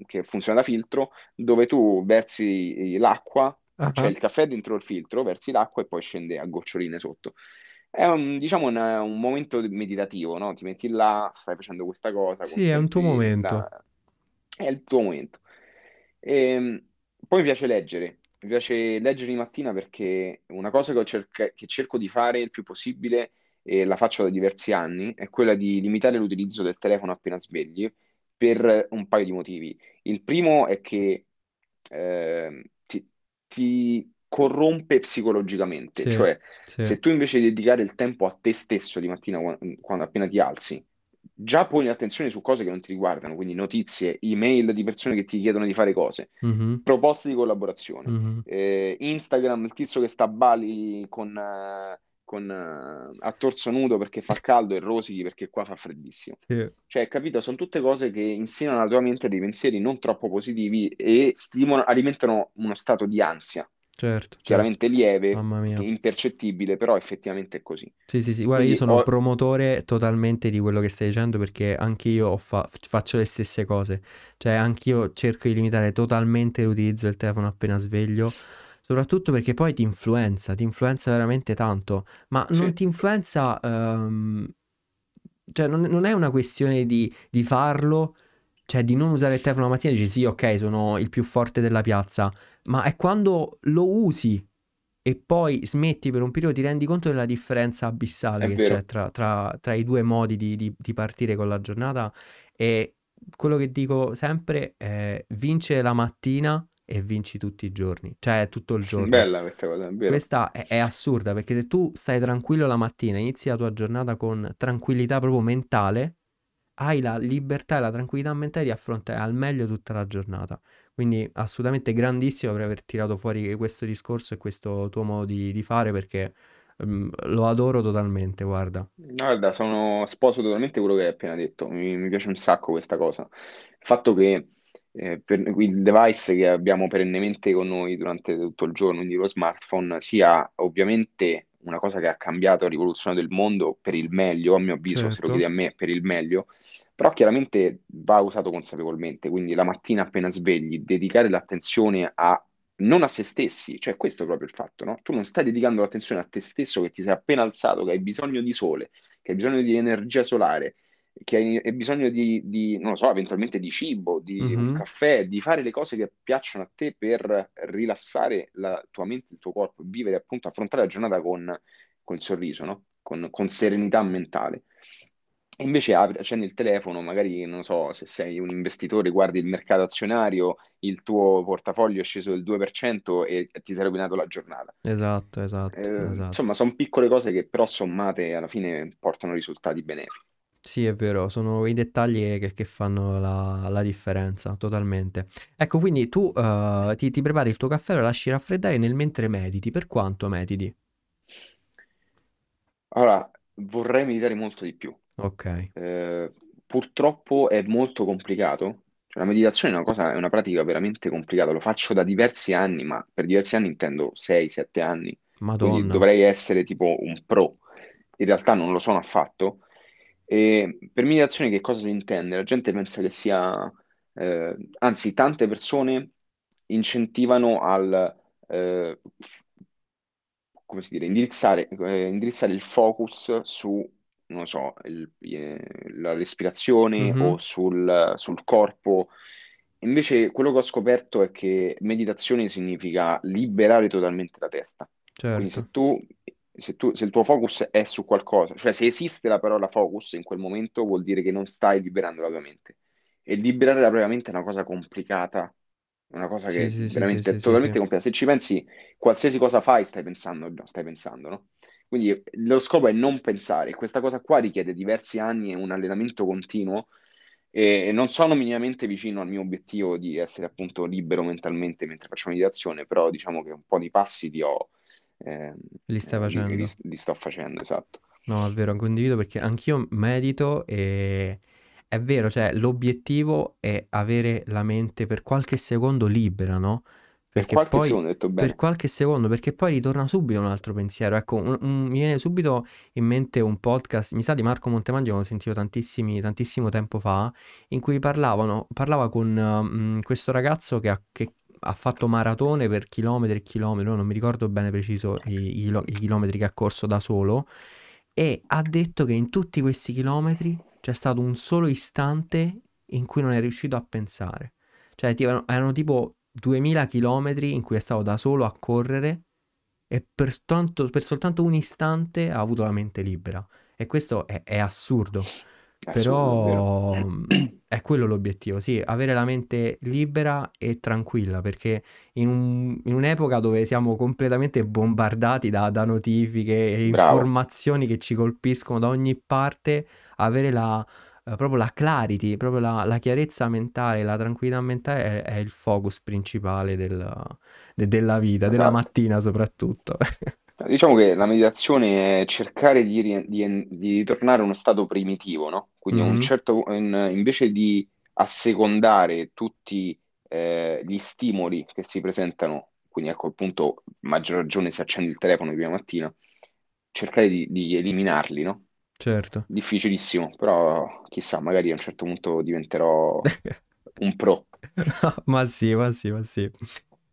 che funziona da filtro, dove tu versi l'acqua, cioè Ah, il caffè dentro il filtro, versi l'acqua e poi scende a goccioline sotto. È un, diciamo, una- un momento meditativo, no? Ti metti là, stai facendo questa cosa, Sì, è un tuo momento. è il tuo momento. E, poi mi piace leggere, mi piace leggere di mattina perché una cosa che, cerca- che cerco di fare il più possibile, e la faccio da diversi anni, è quella di limitare l'utilizzo del telefono appena svegli per un paio di motivi. Il primo è che ehm, ti, ti corrompe psicologicamente, Sì, cioè sì. se tu invece di dedicare il tempo a te stesso di mattina qua- quando appena ti alzi, già poni l'attenzione su cose che non ti riguardano, quindi notizie, email di persone che ti chiedono di fare cose, Mhm, proposte di collaborazione, mhm. eh, Instagram, il tizio che sta a Bali con, eh, con, eh, a torso nudo perché fa caldo e rosichi perché qua fa freddissimo. Sì, Cioè, capito? Sono tutte cose che insinuano alla tua mente dei pensieri non troppo positivi e stimolano, alimentano uno stato di ansia, certo, certo. chiaramente lieve, Mamma mia. impercettibile, però effettivamente è così. Sì, sì, sì, guarda, io Quindi sono ho... promotore totalmente di quello che stai dicendo perché anch'io fa- faccio le stesse cose, cioè anch'io cerco di limitare totalmente l'utilizzo del telefono appena sveglio, soprattutto perché poi ti influenza, ti influenza veramente tanto, ma non Sì, ti influenza, ehm, cioè non, non è una questione di, di farlo, cioè di non usare il telefono la mattina e dici sì, ok, sono il più forte della piazza, ma è quando lo usi e poi smetti per un periodo, ti rendi conto della differenza abissale È che vero. c'è tra, tra- tra i due modi di, di- di partire con la giornata. E quello che dico sempre è vince la mattina e vinci tutti i giorni, cioè tutto il giorno. Bella questa cosa, è vero. Questa è, è assurda perché se tu stai tranquillo la mattina, inizi la tua giornata con tranquillità proprio mentale, hai la libertà e la tranquillità mentale di affrontare al meglio tutta la giornata. Quindi assolutamente grandissimo per aver tirato fuori questo discorso e questo tuo modo di, di fare perché mm, lo adoro totalmente, guarda. Guarda, sono sposo totalmente quello che hai appena detto, mi, mi piace un sacco questa cosa. Il fatto che eh, per- il device che abbiamo perennemente con noi durante tutto il giorno, quindi lo smartphone, sia ovviamente una cosa che ha cambiato, ha rivoluzionato il mondo per il meglio, a mio avviso, se lo chiedi Certo. a me, per il meglio, però chiaramente va usato consapevolmente, quindi la mattina appena svegli, dedicare l'attenzione a... Non a se stessi, cioè questo è proprio il fatto, no? Tu non stai dedicando l'attenzione a te stesso che ti sei appena alzato, che hai bisogno di sole, che hai bisogno di energia solare, che hai, bisogno di, di, non lo so, eventualmente di cibo, di un Mhm, caffè, di fare le cose che piacciono a te per rilassare la tua mente, il tuo corpo, e vivere appunto, affrontare la giornata con, con il sorriso, no? Con, con serenità mentale. E invece apri, accendi il telefono, magari, non so, se sei un investitore, guardi il mercato azionario, il tuo portafoglio è sceso del 2% e ti sei rovinato la giornata. Esatto, esatto, Eh, insomma, esatto. sono piccole cose che però sommate alla fine portano risultati benefici. Sì, è vero, sono i dettagli che, che fanno la, la differenza, totalmente. Ecco, quindi tu eh, ti, ti prepari il tuo caffè, lo lasci raffreddare nel mentre mediti. Per quanto mediti? Allora, vorrei meditare molto di più. Ok, Eh, purtroppo è molto complicato. Cioè, la meditazione è una cosa, è una pratica veramente complicata. Lo faccio da diversi anni, ma per diversi anni intendo 6-7 anni. Quindi Madonna, dovrei essere tipo un pro. In realtà non lo sono affatto. E per meditazione che cosa si intende? La gente pensa che sia, eh, anzi, tante persone incentivano al, eh, come si dire, indirizzare, eh, indirizzare il focus su, non so, il- eh, la respirazione o Mhm, sul, sul corpo. Invece quello che ho scoperto è che meditazione significa liberare totalmente la testa. Quindi certo. se tu, se tu, se il tuo focus è su qualcosa, cioè se esiste la parola focus in quel momento vuol dire che non stai liberando la tua mente. E liberare la propria mente è una cosa complicata, è una cosa che sì, sì, veramente è sì, sì. totalmente complicata. Se ci pensi, qualsiasi cosa fai, stai pensando, stai pensando, no? Quindi lo scopo è non pensare. Questa cosa qua richiede diversi anni e un allenamento continuo e non sono minimamente vicino al mio obiettivo di essere appunto libero mentalmente mentre faccio meditazione, però diciamo che un po' di passi li ho, ehm, Li stai eh, li, li- facendo? li sto facendo, esatto. No, è vero, condivido perché anch'io medito e è vero, cioè l'obiettivo è avere la mente per qualche secondo libera, no? Per Perché qualche poi, secondo ho detto per bene. qualche secondo, perché poi ritorna subito un altro pensiero. Ecco, un- un- mi viene subito in mente un podcast, mi sa di Marco Montemagno, l'ho sentito tantissimi, tantissimo tempo fa, in cui parlavano, parlava con mm, questo ragazzo che ha, che ha fatto maratone per chilometri e chilometri, non mi ricordo bene preciso i, i i chilometri che ha corso da solo e ha detto che in tutti questi chilometri c'è stato un solo istante in cui non è riuscito a pensare. Cioè, erano, erano tipo 2000 chilometri in cui è stato da solo a correre e per, tanto- per soltanto un istante ha avuto la mente libera. E questo è, è assurdo. Però mh, è quello l'obiettivo, sì, avere la mente libera e tranquilla, perché in un- in un'epoca dove siamo completamente bombardati da, da notifiche e Bravo, informazioni che ci colpiscono da ogni parte, avere la, eh, proprio la clarity, proprio la, la chiarezza mentale, la tranquillità mentale è, è il focus principale del- de- della vita, della esatto. mattina soprattutto. Diciamo che la meditazione è cercare di, ri- di- di ritornare a uno stato primitivo, no? Quindi a un Mhm, certo, in- invece di assecondare tutti eh, gli stimoli che si presentano, quindi ecco appunto, maggior ragione se accendi il telefono di prima mattina, cercare di, di eliminarli, no? certo. Difficilissimo, però chissà, magari a un certo punto diventerò un pro. Ma sì, ma sì, ma sì.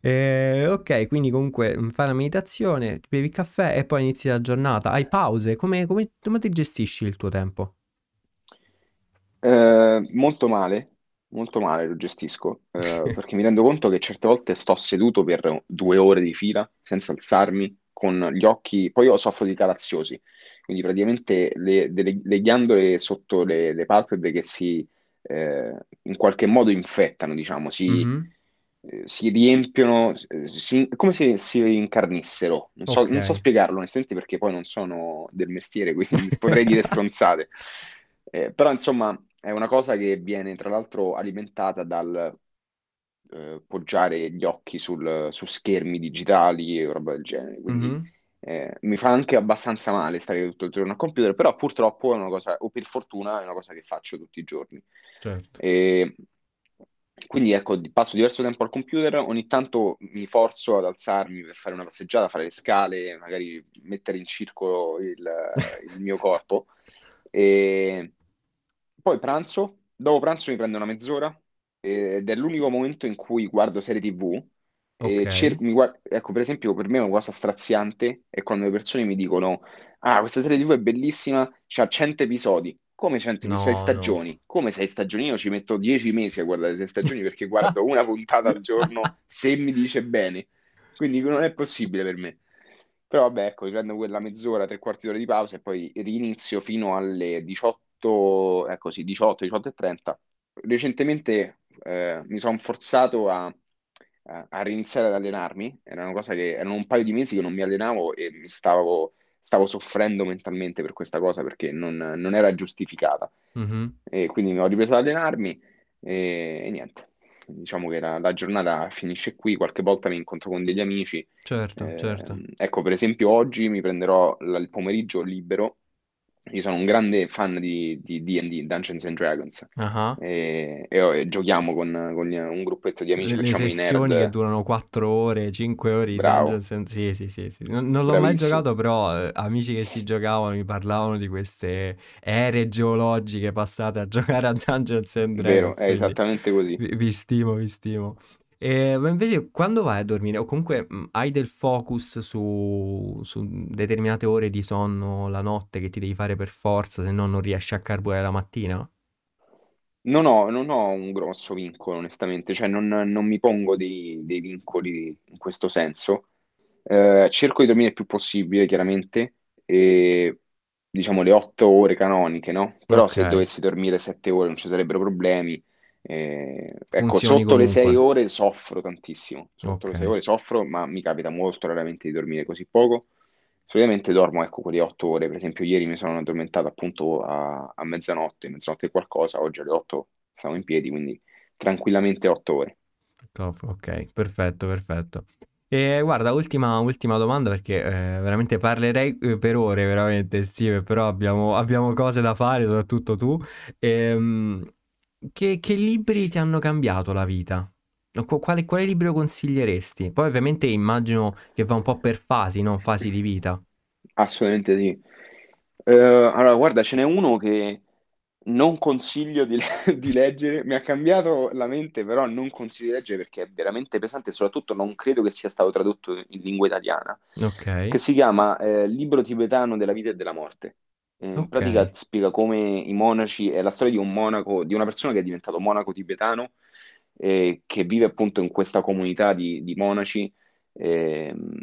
Eh, ok, quindi comunque mm, fai la meditazione, bevi il caffè e poi inizi la giornata. Hai pause? Come, come, come ti gestisci il tuo tempo? Eh, molto male, molto male lo gestisco, eh, perché mi rendo conto che certe volte sto seduto per due ore di fila senza alzarmi, con gli occhi, poi io soffro di calazziosi, quindi praticamente le, delle- le ghiandole sotto le, le palpebre che si eh, in qualche modo infettano, diciamo, si, Mhm. Eh, si riempiono, eh, si- come se si incarnissero. Non so, Ok. non so spiegarlo onestamente perché poi non sono del mestiere, quindi potrei dire stronzate. Eh, però insomma è una cosa che viene tra l'altro alimentata dal eh, poggiare gli occhi sul- su schermi digitali e roba del genere. Quindi Mhm. eh, mi fa anche abbastanza male stare tutto il giorno al computer, però purtroppo è una cosa, o per fortuna è una cosa che faccio tutti i giorni. Certo. E quindi ecco, passo diverso tempo al computer, ogni tanto mi forzo ad alzarmi per fare una passeggiata, fare le scale, magari mettere in circolo il, il mio corpo. E poi pranzo, dopo pranzo mi prendo una mezz'ora ed è l'unico momento in cui guardo serie TV Ok. e cer- guard- ecco, per esempio, per me è una cosa straziante è quando le persone mi dicono: Ah, questa serie TV è bellissima, c'ha 100 episodi. Come 100 episodi? Sei No, no. stagioni? Come sei stagioni? Io ci metto 10 mesi a guardare sei stagioni perché guardo una puntata al giorno se mi dice bene. Quindi non è possibile per me. Però vabbè, ecco, prendo quella mezz'ora, tre quarti d'ora di pausa e poi rinizio fino alle 18, ecco sì, 18, 18 e 30. Recentemente eh, mi sono forzato a, a- a riniziare ad allenarmi, era una cosa che erano un paio di mesi che non mi allenavo e mi stavo, stavo soffrendo mentalmente per questa cosa perché non, non era giustificata. Mhm. E quindi ho ripreso ad allenarmi e, e niente. Diciamo che la, la giornata finisce qui, qualche volta mi incontro con degli amici. Certo, certo. Eh, ecco, per esempio, oggi mi prenderò la- il pomeriggio libero. Io sono un grande fan di di D&D, Dungeons and Dragons, Ah. e, e- e giochiamo con, con un gruppetto di amici, Le, le facciamo i sessioni che durano 4 ore, 5 ore di Bravo, Dungeons and... Sì, sì, sì, sì. Non, non l'ho mai giocato, però eh, amici che ci giocavano mi parlavano di queste ere geologiche passate a giocare a Dungeons and Vero, Dragons, è quindi esattamente così. vi, vi stimo, vi stimo. E, ma invece quando vai a dormire, o comunque mh, hai del focus su, su determinate ore di sonno la notte che ti devi fare per forza, se no non riesci a carburare la mattina? Non ho, non ho un grosso vincolo, onestamente, cioè non, non mi pongo dei, dei vincoli in questo senso. Eh, cerco di dormire il più possibile, chiaramente, e diciamo le otto ore canoniche, no? Però Ok, se dovessi dormire sette ore non ci sarebbero problemi. Eh, ecco, sotto le sei comunque. ore soffro tantissimo. Sotto Ok. le sei ore soffro, ma mi capita molto raramente di dormire così poco. Solitamente dormo, ecco, quelle otto ore. Per esempio, ieri mi sono addormentato appunto a, a mezzanotte, mezzanotte e qualcosa, oggi alle otto stavo in piedi, quindi tranquillamente otto ore. Top, ok, perfetto, perfetto. E guarda, ultima, ultima domanda perché eh, veramente parlerei eh, per ore, veramente, Steve, però abbiamo, abbiamo cose da fare, soprattutto tu. Ehm, che, che libri ti hanno cambiato la vita? Quale, quale libro consiglieresti? Poi ovviamente immagino che va un po' per fasi, no? Fasi di vita. Assolutamente sì. Eh, allora, guarda, ce n'è uno che non consiglio di, di leggere, mi ha cambiato la mente, però non consiglio di leggere perché è veramente pesante e soprattutto non credo che sia stato tradotto in lingua italiana, che Ok, si chiama eh, Libro tibetano della vita e della morte. Eh, in ok. pratica spiega come i monaci, è la storia di un monaco, di una persona che è diventato monaco tibetano, eh, che vive appunto in questa comunità di, di monaci. ehm,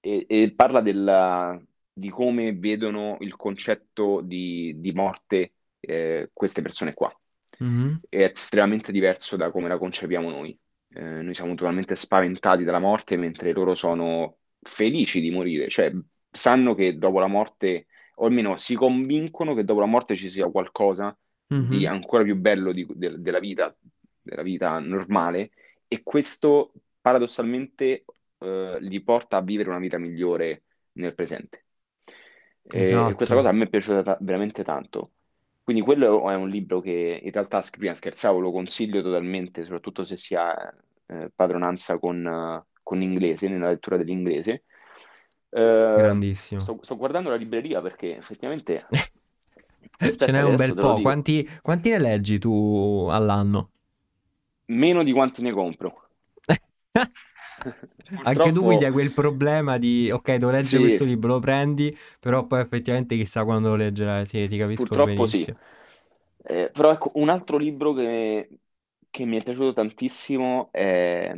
e, e parla della- di come vedono il concetto di, di morte eh, queste persone qua. Mhm, È estremamente diverso da come la concepiamo noi. Eh, noi siamo totalmente spaventati dalla morte, mentre loro sono felici di morire, cioè sanno che dopo la morte, o almeno si convincono che dopo la morte ci sia qualcosa di mhm. ancora più bello di- de- della vita, della vita normale, e questo paradossalmente eh, li porta a vivere una vita migliore nel presente. E, e questa Esatto. cosa a me è piaciuta ta- veramente tanto. Quindi quello è un libro che in realtà, prima scherzavo, lo consiglio totalmente, soprattutto se si ha eh, padronanza con, con l'inglese, nella lettura dell'inglese. Grandissimo. sto, sto guardando la libreria perché effettivamente, Ce n'è un bel po'. Quanti, quanti ne leggi tu all'anno? meno di quanti ne compro. Anche tu quindi Purtroppo hai quel problema di, ok, devo leggere questo sì, libro, lo prendi, però poi effettivamente chissà quando lo leggerai. Sì, ti capisco purtroppo sì. benissimo. Eh, però ecco, un altro libro che, che mi è piaciuto tantissimo è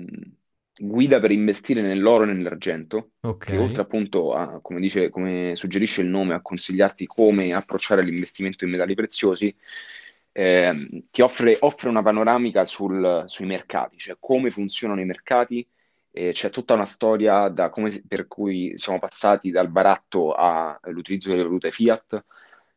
Guida per investire nell'oro e nell'argento, Ok, che oltre appunto a, come dice, come suggerisce il nome, a consigliarti come approcciare l'investimento in metalli preziosi, ehm, ti offre, offre una panoramica sul- sui mercati, cioè come funzionano i mercati. eh, c'è tutta una storia da come, per cui siamo passati dal baratto all'utilizzo delle valute fiat,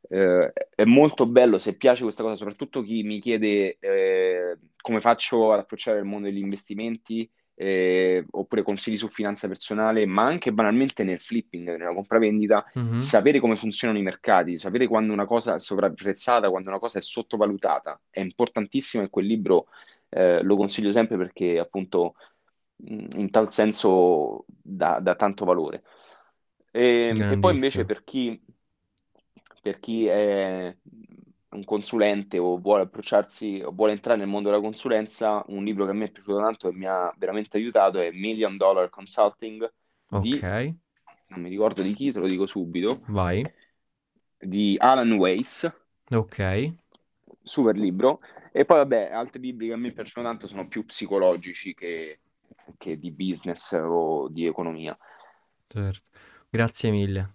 eh, è molto bello se piace questa cosa, soprattutto chi mi chiede eh, come faccio ad approcciare il mondo degli investimenti, eh, oppure consigli su finanza personale, ma anche banalmente nel flipping, nella compravendita, Mhm. sapere come funzionano i mercati, sapere quando una cosa è sovrapprezzata, quando una cosa è sottovalutata, è importantissimo e quel libro eh, lo consiglio sempre perché appunto mh, in tal senso dà, dà tanto valore. E, e poi invece per chi, per chi è un consulente o vuole approcciarsi o vuole entrare nel mondo della consulenza, un libro che a me è piaciuto tanto e mi ha veramente aiutato è Million Dollar Consulting Ok, di, non mi ricordo di chi, te lo dico subito, vai. di Alan Weiss, Ok, super libro. E poi vabbè, altri libri che a me piacciono tanto sono più psicologici che, che di business o di economia. certo. Grazie mille.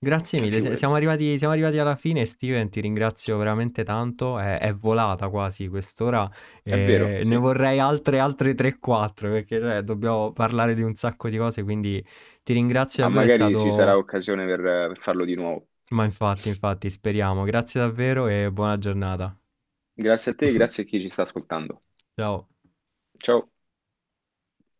Grazie mille, siamo arrivati, siamo arrivati alla fine, Steven, ti ringrazio veramente tanto, è, è volata quasi quest'ora, È vero, e ne sì. vorrei altre, altre 3-4 perché cioè, dobbiamo parlare di un sacco di cose, quindi ti ringrazio Ma davvero, è magari ci sarà stato... occasione per per farlo di nuovo. Ma infatti, infatti, speriamo. Grazie davvero e buona giornata. Grazie a te, grazie a chi ci sta ascoltando. Ciao. Ciao.